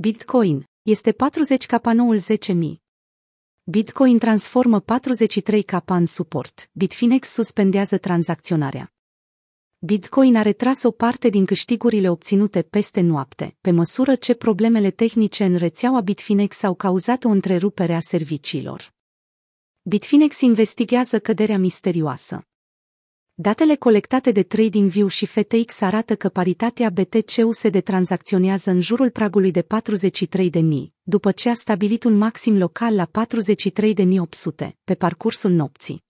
Bitcoin este 40 capa noul 10.000. Bitcoin transformă 43 capa în suport. Bitfinex suspendează tranzacționarea. Bitcoin a retras o parte din câștigurile obținute peste noapte, pe măsură ce problemele tehnice în rețeaua Bitfinex au cauzat o întrerupere a serviciilor. Bitfinex investigează căderea misterioasă. Datele colectate de TradingView și FTX arată că paritatea BTC-USD tranzacționează în jurul pragului de 43.000, după ce a stabilit un maxim local la 43.800 pe parcursul nopții.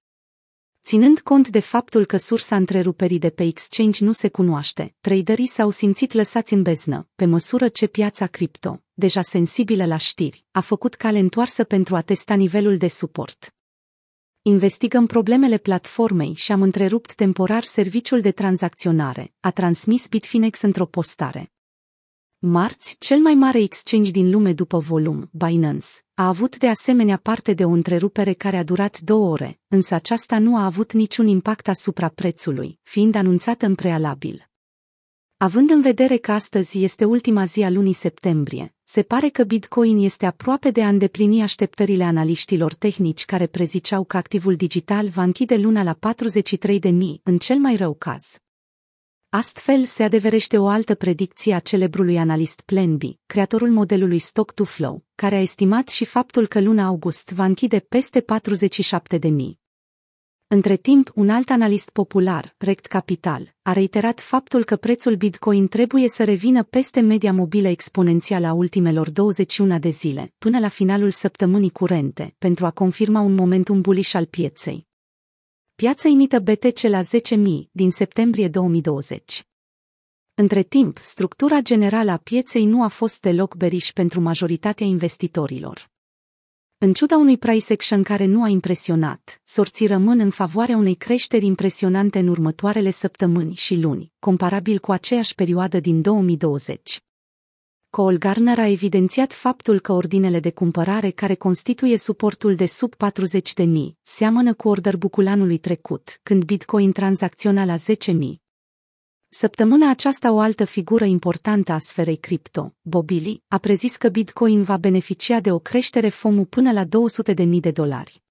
Ținând cont de faptul că sursa întreruperii de pe exchange nu se cunoaște, traderii s-au simțit lăsați în beznă, pe măsură ce piața cripto, deja sensibilă la știri, a făcut cale întoarsă pentru a testa nivelul de suport. Investigăm problemele platformei și am întrerupt temporar serviciul de tranzacționare, a transmis Bitfinex într-o postare. Marți, cel mai mare exchange din lume după volum, Binance, a avut de asemenea parte de o întrerupere care a durat două ore, însă aceasta nu a avut niciun impact asupra prețului, fiind anunțată în prealabil. Având în vedere că astăzi este ultima zi a lunii septembrie, se pare că Bitcoin este aproape de a îndeplini așteptările analiștilor tehnici care preziceau că activul digital va închide luna la 43.000 în cel mai rău caz. Astfel se adeverește o altă predicție a celebrului analist Plan B, creatorul modelului Stock to Flow, care a estimat și faptul că luna august va închide peste 47.000. Între timp, un alt analist popular, Rect Capital, a reiterat faptul că prețul Bitcoin trebuie să revină peste media mobilă exponențială a ultimelor 21 de zile, până la finalul săptămânii curente, pentru a confirma un momentum bullish al pieței. Piața imită BTC la 10.000 din septembrie 2020. Între timp, structura generală a pieței nu a fost deloc beriș pentru majoritatea investitorilor. În ciuda unui price action care nu a impresionat, sorții rămân în favoarea unei creșteri impresionante în următoarele săptămâni și luni, comparabil cu aceeași perioadă din 2020. Cole Garner a evidențiat faptul că ordinele de cumpărare care constituie suportul de sub 40.000 seamănă cu order buculanului trecut, când Bitcoin tranzacționa la 10.000. Săptămâna aceasta o altă figură importantă a sferei cripto, Bobili, a prezis că Bitcoin va beneficia de o creștere FOMU până la 200.000 de dolari.